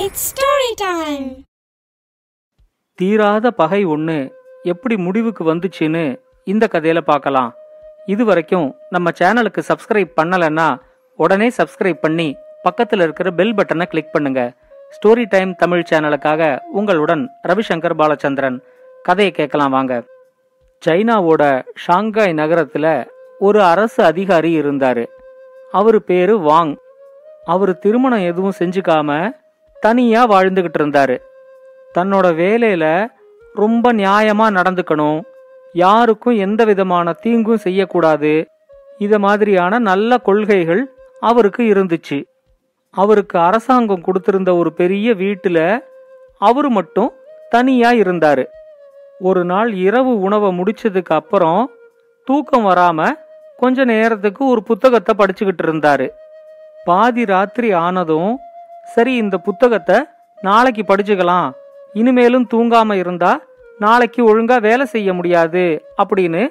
It's story time தீராத பகை ஒன்று எப்படி முடிவுக்கு வந்துச்சுன்னு இந்த கதையில பார்க்கலாம். இது வரைக்கும் நம்ம சேனலுக்கு சப்ஸ்கிரைப் பண்ணலைன்னா உடனே சப்ஸ்கிரைப் பண்ணி பக்கத்தில் இருக்கிற பெல் பட்டனை கிளிக் பண்ணுங்க. ஸ்டோரி டைம் தமிழ் சேனலுக்காக உங்களுடன் ரவிசங்கர் பாலச்சந்திரன். கதையை கேட்கலாம் வாங்க. சைனாவோட ஷாங்காய் நகரத்துல ஒரு அரசு அதிகாரி இருந்தாரு. அவரு பேரு வாங். அவர் திருமணம் எதுவும் செஞ்சுக்காம தனியா வாழ்ந்துகிட்டு இருந்தாரு. தன்னோட வேலையில ரொம்ப நியாயமா நடந்துக்கணும். யாருக்கும் எந்த விதமான தீங்கும் செய்யக்கூடாது. இத மாதிரியான நல்ல கொள்கைகள் அவருக்கு இருந்துச்சு. அவருக்கு அரசாங்கம் கொடுத்திருந்த ஒரு பெரிய வீட்டுல அவரு மட்டும் தனியா இருந்தாரு. ஒரு நாள் இரவு உணவை முடிச்சதுக்கு அப்புறம் தூக்கம் வராம கொஞ்ச நேரத்துக்கு ஒரு புத்தகத்தை படிச்சுக்கிட்டு இருந்தாரு. பாதி ராத்திரி ஆனதும் சரி இந்த புத்தகத்தை நாளைக்கு படிச்சுக்கலாம். இனிமேலும் தூங்காம இருந்தா நாளைக்கு ஒழுங்கா வேலை செய்ய முடியாது அப்படின்னு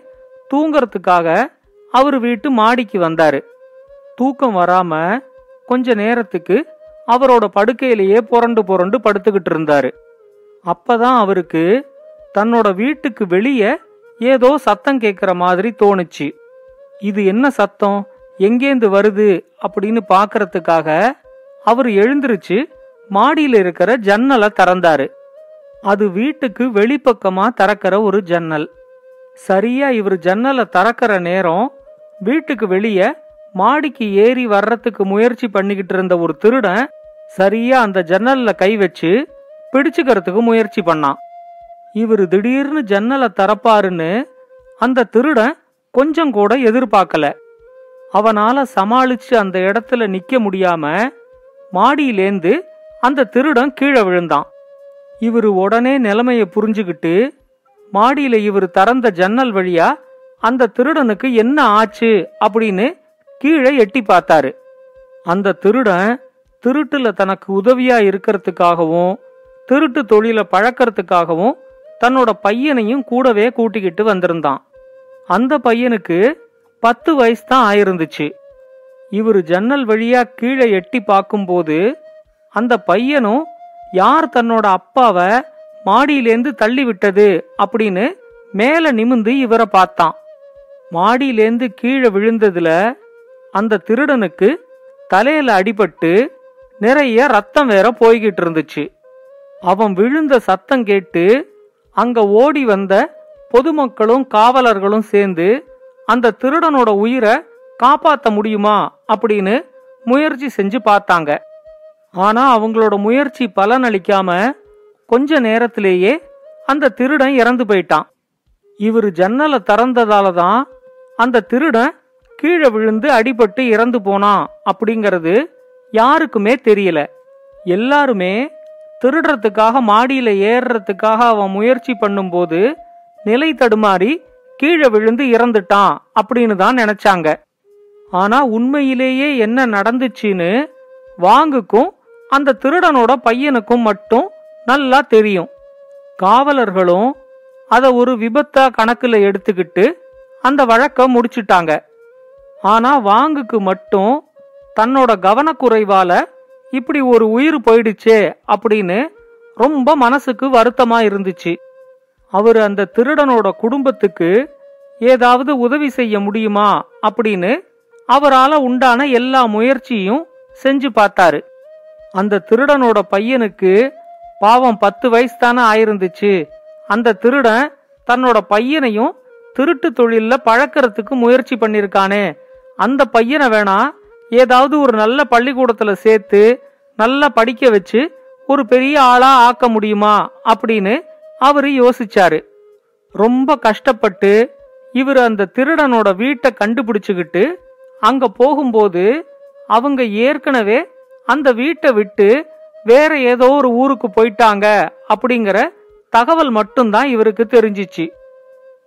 தூங்கறதுக்காக அவர் வீட்டு மாடிக்கு வந்தாரு. தூக்கம் வராம கொஞ்ச நேரத்துக்கு அவரோட படுக்கையிலேயே புரண்டு புரண்டு படுத்துக்கிட்டு இருந்தாரு. அப்பதான் அவருக்கு தன்னோட வீட்டுக்கு வெளியே ஏதோ சத்தம் கேட்குற மாதிரி தோணுச்சு. இது என்ன சத்தம்? எங்கேந்து வருது? அப்படின்னு பார்க்கறதுக்காக அவர் எழுந்திருச்சு மாடியில் இருக்கிற ஜன்னலை திறந்தாரு. அது வீட்டுக்கு வெளிப்பக்கமா திறக்கிற ஒரு ஜன்னல். சரியா இவர் ஜன்னலை திறக்கிற நேரம் வீட்டுக்கு வெளியே மாடிக்கு ஏறி வர்றதுக்கு முயற்சி பண்ணிக்கிட்டு இருந்த ஒரு திருடன் சரியா அந்த ஜன்னல்ல கை வச்சு பிடிச்சுக்கிறதுக்கு முயற்சி பண்ணான். இவர் திடீர்னு ஜன்னலை திறப்பாருன்னு அந்த திருடன் கொஞ்சம் கூட எதிர்பார்க்கல. அவனால சமாளிச்சு அந்த இடத்துல நிக்க முடியாம மாடியிலேந்து அந்த திருடன் கீழே விழுந்தான். இவர் உடனே நிலைமையை புரிஞ்சுக்கிட்டு மாடியில இவர் திறந்த ஜன்னல் வழியா அந்த திருடனுக்கு என்ன ஆச்சு அப்படின்னு கீழே எட்டி பார்த்தாரு. அந்த திருடன் திருட்டுல தனக்கு உதவியா இருக்கிறதுக்காகவும் திருட்டு தொழில பழக்கிறதுக்காகவும் தன்னோட பையனையும் கூடவே கூட்டிக்கிட்டு வந்திருந்தான். அந்த பையனுக்கு பத்து வயசு தான் ஆயிருந்துச்சு. இவர் ஜன்னல் வழியா கீழே எட்டி பார்க்கும்போது அந்த பையனும் யார் தன்னோட அப்பாவை மாடியிலேந்து தள்ளி விட்டது அப்படின்னு மேல நிமிந்து இவரை பார்த்தான். மாடியிலேந்து கீழே விழுந்ததுல அந்த திருடனுக்கு தலையில அடிபட்டு நிறைய ரத்தம் வேற போய்கிட்டு இருந்துச்சு. அவன் விழுந்த சத்தம் கேட்டு அங்க ஓடி வந்த பொதுமக்களும் காவலர்களும் சேர்ந்து அந்த திருடனோட உயிரை காப்பாற்ற முடியுமா அப்படின்னு முயற்சி செஞ்சு பார்த்தாங்க. ஆனா அவங்களோட முயற்சி பலனளிக்காம கொஞ்ச நேரத்திலேயே அந்த திருடன் இறந்து போயிட்டான். இவர் ஜன்னலை திறந்ததால தான் அந்த திருடன் கீழே விழுந்து அடிபட்டு இறந்து போனான் அப்படிங்கிறது யாருக்குமே தெரியல. எல்லாருமே திருடுறதுக்காக மாடியில ஏறுறதுக்காக அவன் முயற்சி பண்ணும்போது நிலை தடுமாறி கீழே விழுந்து இறந்துட்டான் அப்படின்னு தான் நினைச்சாங்க. ஆனா உண்மையிலேயே என்ன நடந்துச்சுன்னு வாங்குக்கும் அந்த திருடனோட பையனுக்கும் மட்டும் நல்லா தெரியும். காவலர்களும் அதை ஒரு விபத்தா கணக்கில் எடுத்துக்கிட்டு அந்த வழக்க முடிச்சிட்டாங்க. ஆனா வாங்குக்கு மட்டும் தன்னோட கவனக்குறைவால இப்படி ஒரு உயிர் போயிடுச்சே அப்படின்னு ரொம்ப மனசுக்கு வருத்தமா இருந்துச்சு. அவர் அந்த திருடனோட குடும்பத்துக்கு ஏதாவது உதவி செய்ய முடியுமா அப்படின்னு அவரால உண்டான எல்லா முயற்சியும் செஞ்சு பார்த்தாரு. அந்த திருடனோட பையனுக்கு பாவம் பத்து வயசு தானே ஆயிருந்துச்சு. அந்த திருடன் தன்னோட பையனையும் திருட்டு தொழில்ல பழக்கிறதுக்கு முயற்சி பண்ணிருக்கானே. அந்த பையனை வேணா ஏதாவது ஒரு நல்ல பள்ளிக்கூடத்துல சேர்த்து நல்லா படிக்க வச்சு ஒரு பெரிய ஆளா ஆக்க முடியுமா அப்படின்னு அவரு யோசிச்சாரு. ரொம்ப கஷ்டப்பட்டு இவர் அந்த திருடனோட வீட்டை கண்டுபிடிச்சுக்கிட்டு அங்க போகும்போது அவங்க ஏற்கனவே அந்த வீட்டை விட்டு வேற ஏதோ ஒரு ஊருக்கு போயிட்டாங்க அப்படிங்கிற தகவல் மட்டும்தான் இவருக்கு தெரிஞ்சிச்சு.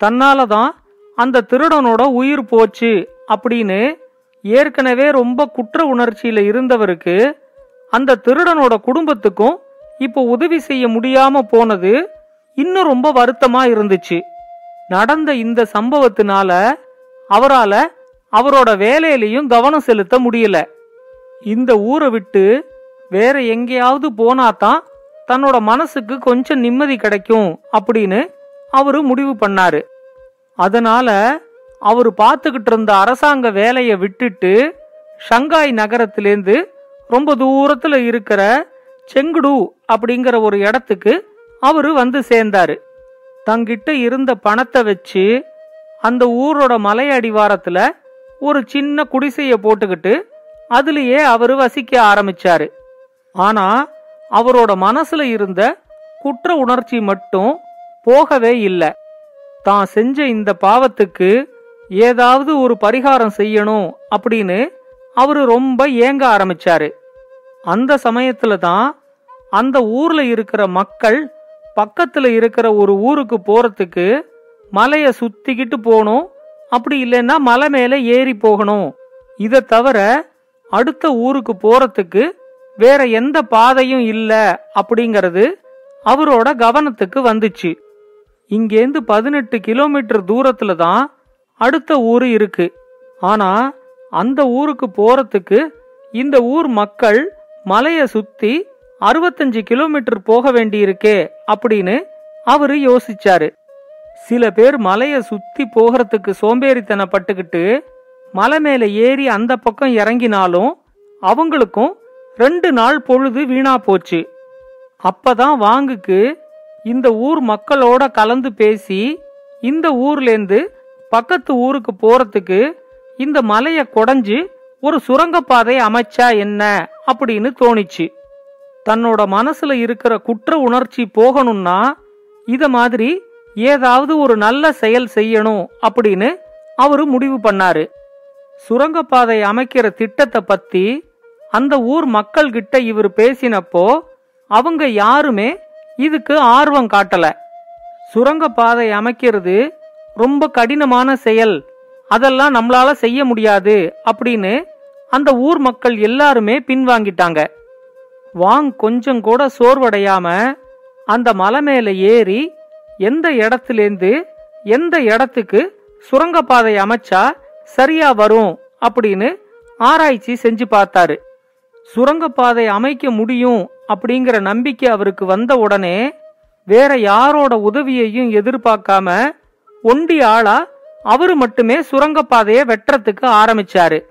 தன்னால தான் அந்த திருடனோட உயிர் போச்சு அப்படின்னு ஏற்கனவே ரொம்ப குற்ற உணர்ச்சியில இருந்தவருக்கு அந்த திருடனோட குடும்பத்துக்கும் இப்போ உதவி செய்ய முடியாம போனது இன்னும் ரொம்ப வருத்தமா இருந்துச்சு. நடந்த இந்த சம்பவத்தினால அவரால அவரோட வேலையிலையும் கவனம் செலுத்த முடியல. இந்த ஊரை விட்டு வேற எங்கேயாவது போனாதான் தன்னோட மனசுக்கு கொஞ்சம் நிம்மதி கிடைக்கும் அப்படின்னு அவரு முடிவு பண்ணாரு. அதனால அவரு பார்த்துக்கிட்டு இருந்த அரசாங்க வேலையை விட்டுட்டு ஷங்காய் நகரத்திலேருந்து ரொம்ப தூரத்துல இருக்கிற செங்குடு அப்படிங்கிற ஒரு இடத்துக்கு அவரு வந்து சேர்ந்தாரு. தங்கிட்ட இருந்த பணத்தை வச்சு அந்த ஊரோட மலை அடிவாரத்துல ஒரு சின்ன குடிசையை போட்டுக்கிட்டு அதுலேயே அவர் வசிக்க ஆரம்பிச்சாரு. ஆனா அவரோட மனசுல இருந்த குற்ற உணர்ச்சி மட்டும் போகவே இல்லை. தான் செஞ்ச இந்த பாவத்துக்கு ஏதாவது ஒரு பரிகாரம் செய்யணும் அப்படின்னு அவரு ரொம்ப ஏங்க ஆரம்பிச்சாரு. அந்த சமயத்துல தான் அந்த ஊர்ல இருக்கிற மக்கள் பக்கத்துல இருக்கிற ஒரு ஊருக்கு போறதுக்கு மலையை சுத்திக்கிட்டு போகணும் அப்படி இல்லைன்னா மலை மேலே ஏறி போகணும். இதை தவிர அடுத்த ஊருக்கு போறதுக்கு வேற எந்த பாதையும் இல்ல அப்படிங்கறது அவரோட கவனத்துக்கு வந்துச்சு. இங்கேருந்து பதினெட்டு கிலோமீட்டர் தூரத்துல தான் அடுத்த ஊர் இருக்கு. ஆனா அந்த ஊருக்கு போறதுக்கு இந்த ஊர் மக்கள் மலைய சுத்தி அறுபத்தஞ்சு கிலோமீட்டர் போக வேண்டியிருக்கே அப்படின்னு அவரு யோசிச்சாரு. சில பேர் மலையை சுத்தி போகிறதுக்கு சோம்பேறித்தனப்பட்டுக்கிட்டு மலை மேல ஏறி அந்த பக்கம் இறங்கினாலும் அவங்களுக்கும் ரெண்டு நாள் பொழுது வீணா போச்சு. அப்பதான் வாங்குக்கு இந்த ஊர் மக்களோட கலந்து பேசி இந்த ஊர்லேருந்து பக்கத்து ஊருக்கு போறதுக்கு இந்த மலையை குடஞ்சு ஒரு சுரங்கப்பாதை அமைச்சா என்ன அப்படின்னு தோணிச்சு. தன்னோட மனசுல இருக்கிற குற்ற உணர்ச்சி போகணும்னா இத மாதிரி ஏதாவது ஒரு நல்ல செயல் செய்யணும் அப்படின்னு அவரு முடிவு பண்ணாரு. சுரங்கப்பாதை அமைக்கிற திட்டத்தை பத்தி அந்த ஊர் மக்கள் கிட்ட இவர் பேசினப்போ அவங்க யாருமே இதுக்கு ஆர்வம் காட்டல. சுரங்கப்பாதை அமைக்கிறது ரொம்ப கடினமான செயல். அதெல்லாம் நம்மளால செய்ய முடியாது அப்படின்னு அந்த ஊர் மக்கள் எல்லாருமே பின்வாங்கிட்டாங்க. வாங் கொஞ்சம் கூட சோர்வடையாம அந்த மலை மேல ஏறி எந்த இடத்துலேருந்து எந்த இடத்துக்கு சுரங்கப்பாதை அமைச்சா சரியா வரும் அப்படின்னு ஆராய்ச்சி செஞ்சு பார்த்தாரு. சுரங்கப்பாதை அமைக்க முடியும் அப்படிங்கிற நம்பிக்கை அவருக்கு வந்த உடனே வேற யாரோட உதவியையும் எதிர்பார்க்காம ஒண்டி ஆளா அவரு மட்டுமே சுரங்கப்பாதையை வெட்டுறதுக்கு ஆரம்பிச்சாரு.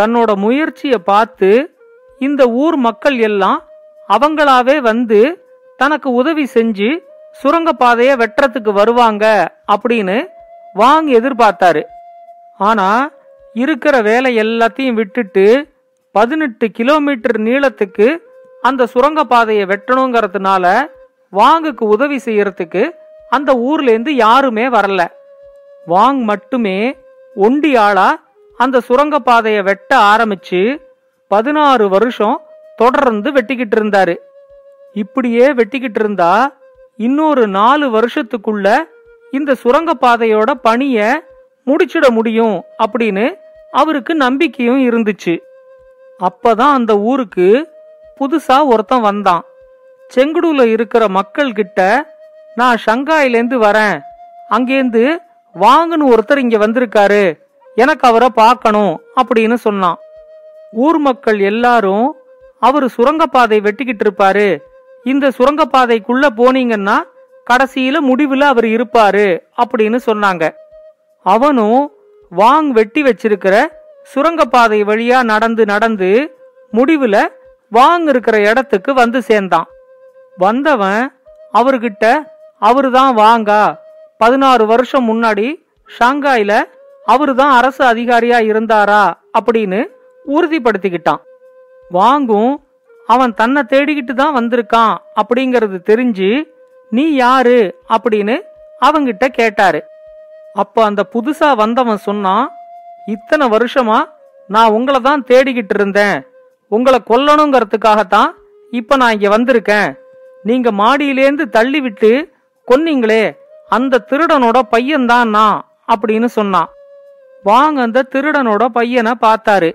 தன்னோட முயற்சியை பார்த்து இந்த ஊர் மக்கள் எல்லாம் அவங்களாவே வந்து தனக்கு உதவி செஞ்சு சுரங்கப்பாதைய வெட்டுறதுக்கு வருவாங்க அப்படின்னு வாங் எதிர்பார்த்தாரு. ஆனா இருக்கிற வேலை எல்லாத்தையும் விட்டுட்டு பதினெட்டு கிலோமீட்டர் நீளத்துக்கு அந்த சுரங்கப்பாதையை வெட்டணுங்கிறதுனால வாங்குக்கு உதவி செய்யறதுக்கு அந்த ஊர்லேருந்து யாருமே வரல. வாங் மட்டுமே ஒண்டி ஆளா அந்த சுரங்கப்பாதையை வெட்ட ஆரம்பிச்சு பதினாறு வருஷம் தொடர்ந்து வெட்டிக்கிட்டு இருந்தாரு. இப்படியே வெட்டிக்கிட்டு இருந்தா இன்னொரு நாலு வருஷத்துக்குள்ள இந்த சுரங்கப்பாதையோட பணிய முடிச்சிட முடியும் அப்படின்னு அவருக்கு நம்பிக்கையும் இருந்துச்சு. அப்பதான் அந்த ஊருக்கு புதுசா ஒருத்தன் வந்தான். செங்குடுல இருக்கிற மக்கள் கிட்ட நான் ஷங்காயிலேருந்து வரேன். அங்கேருந்து வாங்கன்னு ஒருத்தர் இங்க வந்திருக்காரு. எனக்கு அவரை பார்க்கணும் அப்படின்னு சொன்னான். ஊர் மக்கள் எல்லாரும் அவர் சுரங்கப்பாதை வெட்டிக்கிட்டு இருப்பாரு. இந்த சுரங்கப்பாதைக்குள்ள போனீங்கன்னா கடைசியில முடிவுல அவர் இருப்பாரு அப்படின்னு சொன்னாங்க. அவனும் வாங் வெட்டி வச்சிருக்கிற சுரங்கப்பாதை வழியா நடந்து நடந்து முடிவுல வாங் இருக்கிற இடத்துக்கு வந்து சேர்ந்தான். வந்தவன் அவர்கிட்ட அவருதான் வாங்கா. பதினாறு வருஷம் முன்னாடி ஷாங்காயில அவருதான் அரசு அதிகாரியா இருந்தாரா? அப்படின்னு உறுதிப்படுத்திக்கிட்டான். வாங்கும் அவன் தன்னை தேடிக்கிட்டு தான் வந்திருக்கான் அப்படிங்கறது தெரிஞ்சு நீ யாரு? அப்படின்னு அவங்கிட்ட கேட்டாரு. அப்ப அந்த புதுசா வந்தவன் சொன்னான் இத்தனை வருஷமா நான் உங்களை தான் தேடிக்கிட்டு இருந்தேன். உங்களை கொல்லணுங்கிறதுக்காகத்தான் இப்ப நான் இங்க வந்திருக்கேன். நீங்க மாடியிலேந்து தள்ளி விட்டு கொன்னீங்களே அந்த திருடனோட பையன்தான் நான் அப்படின்னு சொன்னான். வாங்க அந்த திருடனோட பையனை பார்த்தாரு.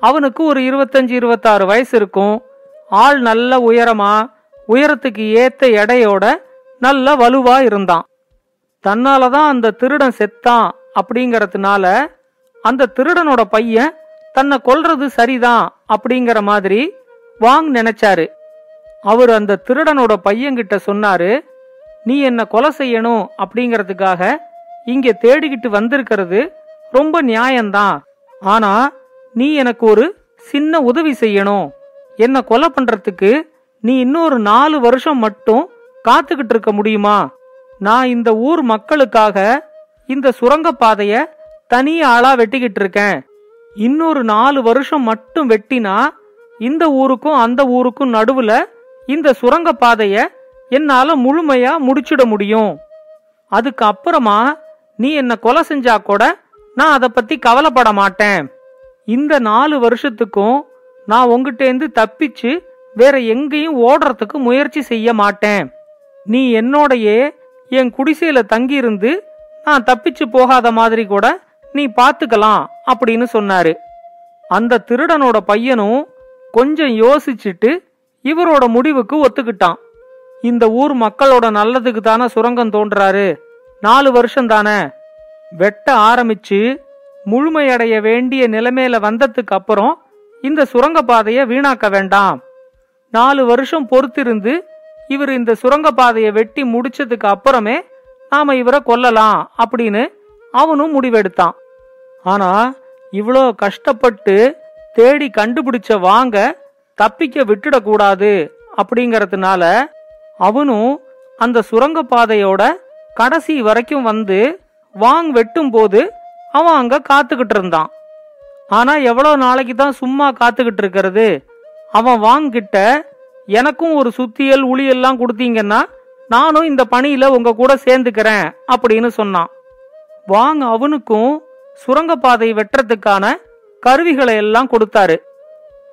அவனுக்கு ஒரு இருபத்தஞ்சு இருபத்தாறு வயசு இருக்கும். ஆள் நல்ல உயரமா? உயரத்துக்கு ஏத்த எடையோட நல்ல வலுவா இருந்தான். தன்னாலதான் அந்த திருடன் செத்தான் அப்படிங்கறதுனால அந்த திருடனோட பையன் தன்னை கொல்றது சரிதான் அப்படிங்கிற மாதிரி வாங் நினைச்சாரு. அவர் அந்த திருடனோட பையன்கிட்ட சொன்னாரு நீ என்ன கொலை செய்யணும் அப்படிங்கறதுக்காக இங்க தேடிக்கிட்டு வந்திருக்கிறது ரொம்ப நியாயம்தான். ஆனா நீ எனக்கு ஒரு சின்ன உதவி செய்யணும். என்ன கொலை பண்றதுக்கு நீ இன்னொரு நாலு வருஷம் மட்டும் காத்துக்கிட்டு இருக்க முடியுமா? நான் இந்த ஊர் மக்களுக்காக இந்த சுரங்கப்பாதைய தனி ஆளா வெட்டிக்கிட்டு இருக்கேன். இன்னொரு நாலு வருஷம் மட்டும் வெட்டினா இந்த ஊருக்கும் அந்த ஊருக்கும் நடுவுல இந்த சுரங்கப்பாதைய என்னால முழுமையா முடிச்சிட முடியும். அதுக்கு அப்புறமா நீ என்ன கொலை செஞ்சா கூட நான் அதை பத்தி கவலைப்பட மாட்டேன். இந்த நாலு வருஷத்துக்கும் நான் உங்ககிட்டேருந்து தப்பிச்சு வேற எங்கேயும் ஓடுறதுக்கு முயற்சி செய்ய மாட்டேன். நீ என்னோடையே என் குடிசையில தங்கியிருந்து நான் தப்பிச்சு போகாத மாதிரி கூட நீ பாத்துக்கலாம் அப்படின்னு சொன்னாரு. அந்த திருடனோட பையனும் கொஞ்சம் யோசிச்சுட்டு இவரோட முடிவுக்கு ஒத்துக்கிட்டான். இந்த ஊர் மக்களோட நல்லதுக்கு தானே சுரங்கம் தோன்றாரு. நாலு வருஷம் தானே. வெட்ட ஆரம்பிச்சு முழுமையடைய வேண்டிய நிலைமையில வந்ததுக்கு அப்புறம் இந்த சுரங்கப்பாதையை வீணாக்க வேண்டாம். நாலு வருஷம் பொறுத்திருந்து இவர் இந்த சுரங்கப்பாதையை வெட்டி முடிச்சதுக்கு அப்புறமே நாம இவரை கொல்லலாம் அப்படின்னு அவனும் முடிவெடுத்தான். ஆனா இவ்வளோ கஷ்டப்பட்டு தேடி கண்டுபிடிச்ச வாங்க தப்பிக்க விட்டுடக்கூடாது அப்படிங்கறதுனால அவனும் அந்த சுரங்கப்பாதையோட கடைசி வரைக்கும் வந்து வாங் வெட்டும் போது அவன் அங்க காத்துக்கிட்டு இருந்தான். ஆனா எவ்வளவு நாளைக்கு தான் சும்மா காத்துக்கிட்டு இருக்கிறது? அவன் வாங்கிட்ட எனக்கும் ஒரு சுத்தியல் உளியெல்லாம் கொடுத்தீங்கன்னா நானும் இந்த பணியில உங்க கூட சேர்ந்துக்கிறேன் அப்படின்னு சொன்னான். வாங் அவனுக்கும் சுரங்கப்பாதை வெட்டுறதுக்கான கருவிகளை எல்லாம் கொடுத்தாரு.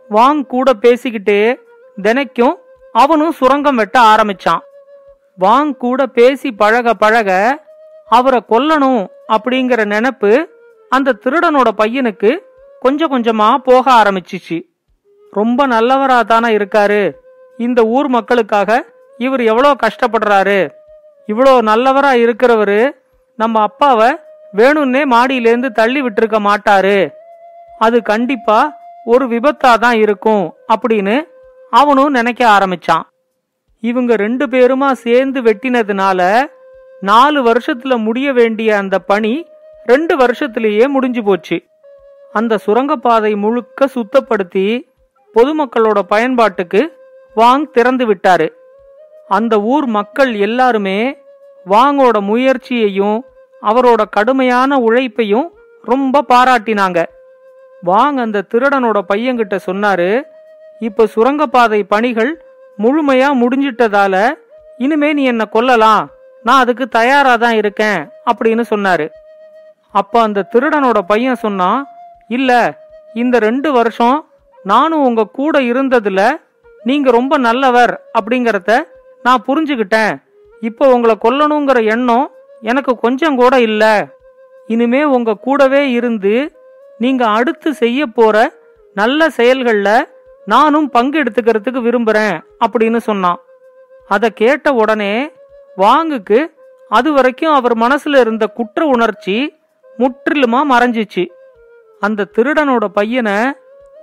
வாங் கூட பேசிக்கிட்டே தினைக்கும் அவனும் சுரங்கம் வெட்ட ஆரம்பிச்சான். வாங் கூட பேசி பழக பழக அவரை கொல்லணும் அப்படிங்கிற நினப்பு அந்த திருடனோட பையனுக்கு கொஞ்சம் கொஞ்சமா போக ஆரம்பிச்சிச்சு. ரொம்ப நல்லவரா தானே இருக்காரு. இந்த ஊர் மக்களுக்காக இவர் எவ்வளோ கஷ்டப்படுறாரு. இவ்வளோ நல்லவரா இருக்கிறவரு நம்ம அப்பாவை வேணும்னே மாடியிலேருந்து தள்ளி விட்டுருக்க மாட்டாரு. அது கண்டிப்பா ஒரு விபத்தா தான் இருக்கும் அப்படின்னு அவனும் நினைக்க ஆரம்பிச்சான். இவங்க ரெண்டு பேருமா சேர்ந்து வெட்டினதுனால நாலு வருஷத்துல முடிய வேண்டிய அந்த பணி ரெண்டு வருஷத்திலேயே முடிஞ்சு போச்சு. அந்த சுரங்கப்பாதை முழுக்க சுத்தப்படுத்தி பொதுமக்களோட பயன்பாட்டுக்கு வாங் திறந்து விட்டாரு. அந்த ஊர் மக்கள் எல்லாருமே வாங்கோட முயற்சியையும் அவரோட கடுமையான உழைப்பையும் ரொம்ப பாராட்டினாங்க. வாங் அந்த திருடனோட பையன்கிட்ட சொன்னாரு இப்ப சுரங்கப்பாதை பணிகள் முழுமையா முடிஞ்சிட்டதால இனிமே நீ என்ன கொல்லலாம். நான் அதுக்கு தயாரா தான் இருக்கேன் அப்படின்னு சொன்னாரு. அப்ப அந்த திருடனோட பையன் சொன்னான் இல்ல இந்த ரெண்டு வருஷம் நானும் உங்க கூட இருந்ததுல நீங்க ரொம்ப நல்லவர் அப்படிங்கறத நான் புரிஞ்சுக்கிட்டேன் இப்போ உங்களை கொல்லணுங்கிற எண்ணம் எனக்கு கொஞ்சம் கூட இல்ல. இனிமே உங்க கூடவே இருந்து நீங்க அடுத்து செய்ய போற நல்ல செயல்கள்ல நானும் பங்கு எடுத்துக்கிறதுக்கு விரும்புறேன் அப்படின்னு சொன்னான். அதை கேட்ட உடனே வாங்குக்கு அது வரைக்கும் அவர் மனசுல இருந்த குற்ற உணர்ச்சி முற்றிலுமா மறைஞ்சிச்சு. அந்த திருடனோட பையனை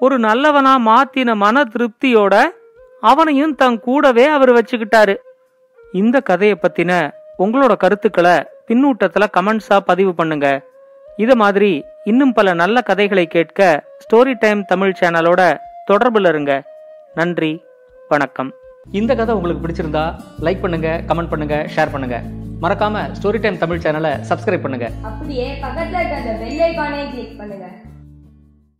ஒரு நல்லவனா மாத்தின மன திருப்தியோட அவனையும் தன் கூடவே அவர் வச்சுக்கிட்டாரு. இந்த கதையை பத்தின உங்களோட கருத்துக்களை பின்னூட்டத்துல கமெண்ட்ஸா பதிவு பண்ணுங்க. இத மாதிரி இன்னும் பல நல்ல கதைகளை கேட்க ஸ்டோரி டைம் தமிழ் சேனலோட தொடர்புல இருங்க. நன்றி வணக்கம். இந்த கதை உங்களுக்கு பிடிச்சிருந்தா லைக் பண்ணுங்க கமெண்ட் பண்ணுங்க ஷேர் பண்ணுங்க. மறக்காம ஸ்டோரி டைம் தமிழ் சேனலை சப்ஸ்கிரைப் பண்ணுங்க. அப்படியே பக்கத்துல இருக்க அந்த பெல் ஐகானை கிளிக் பண்ணுங்க.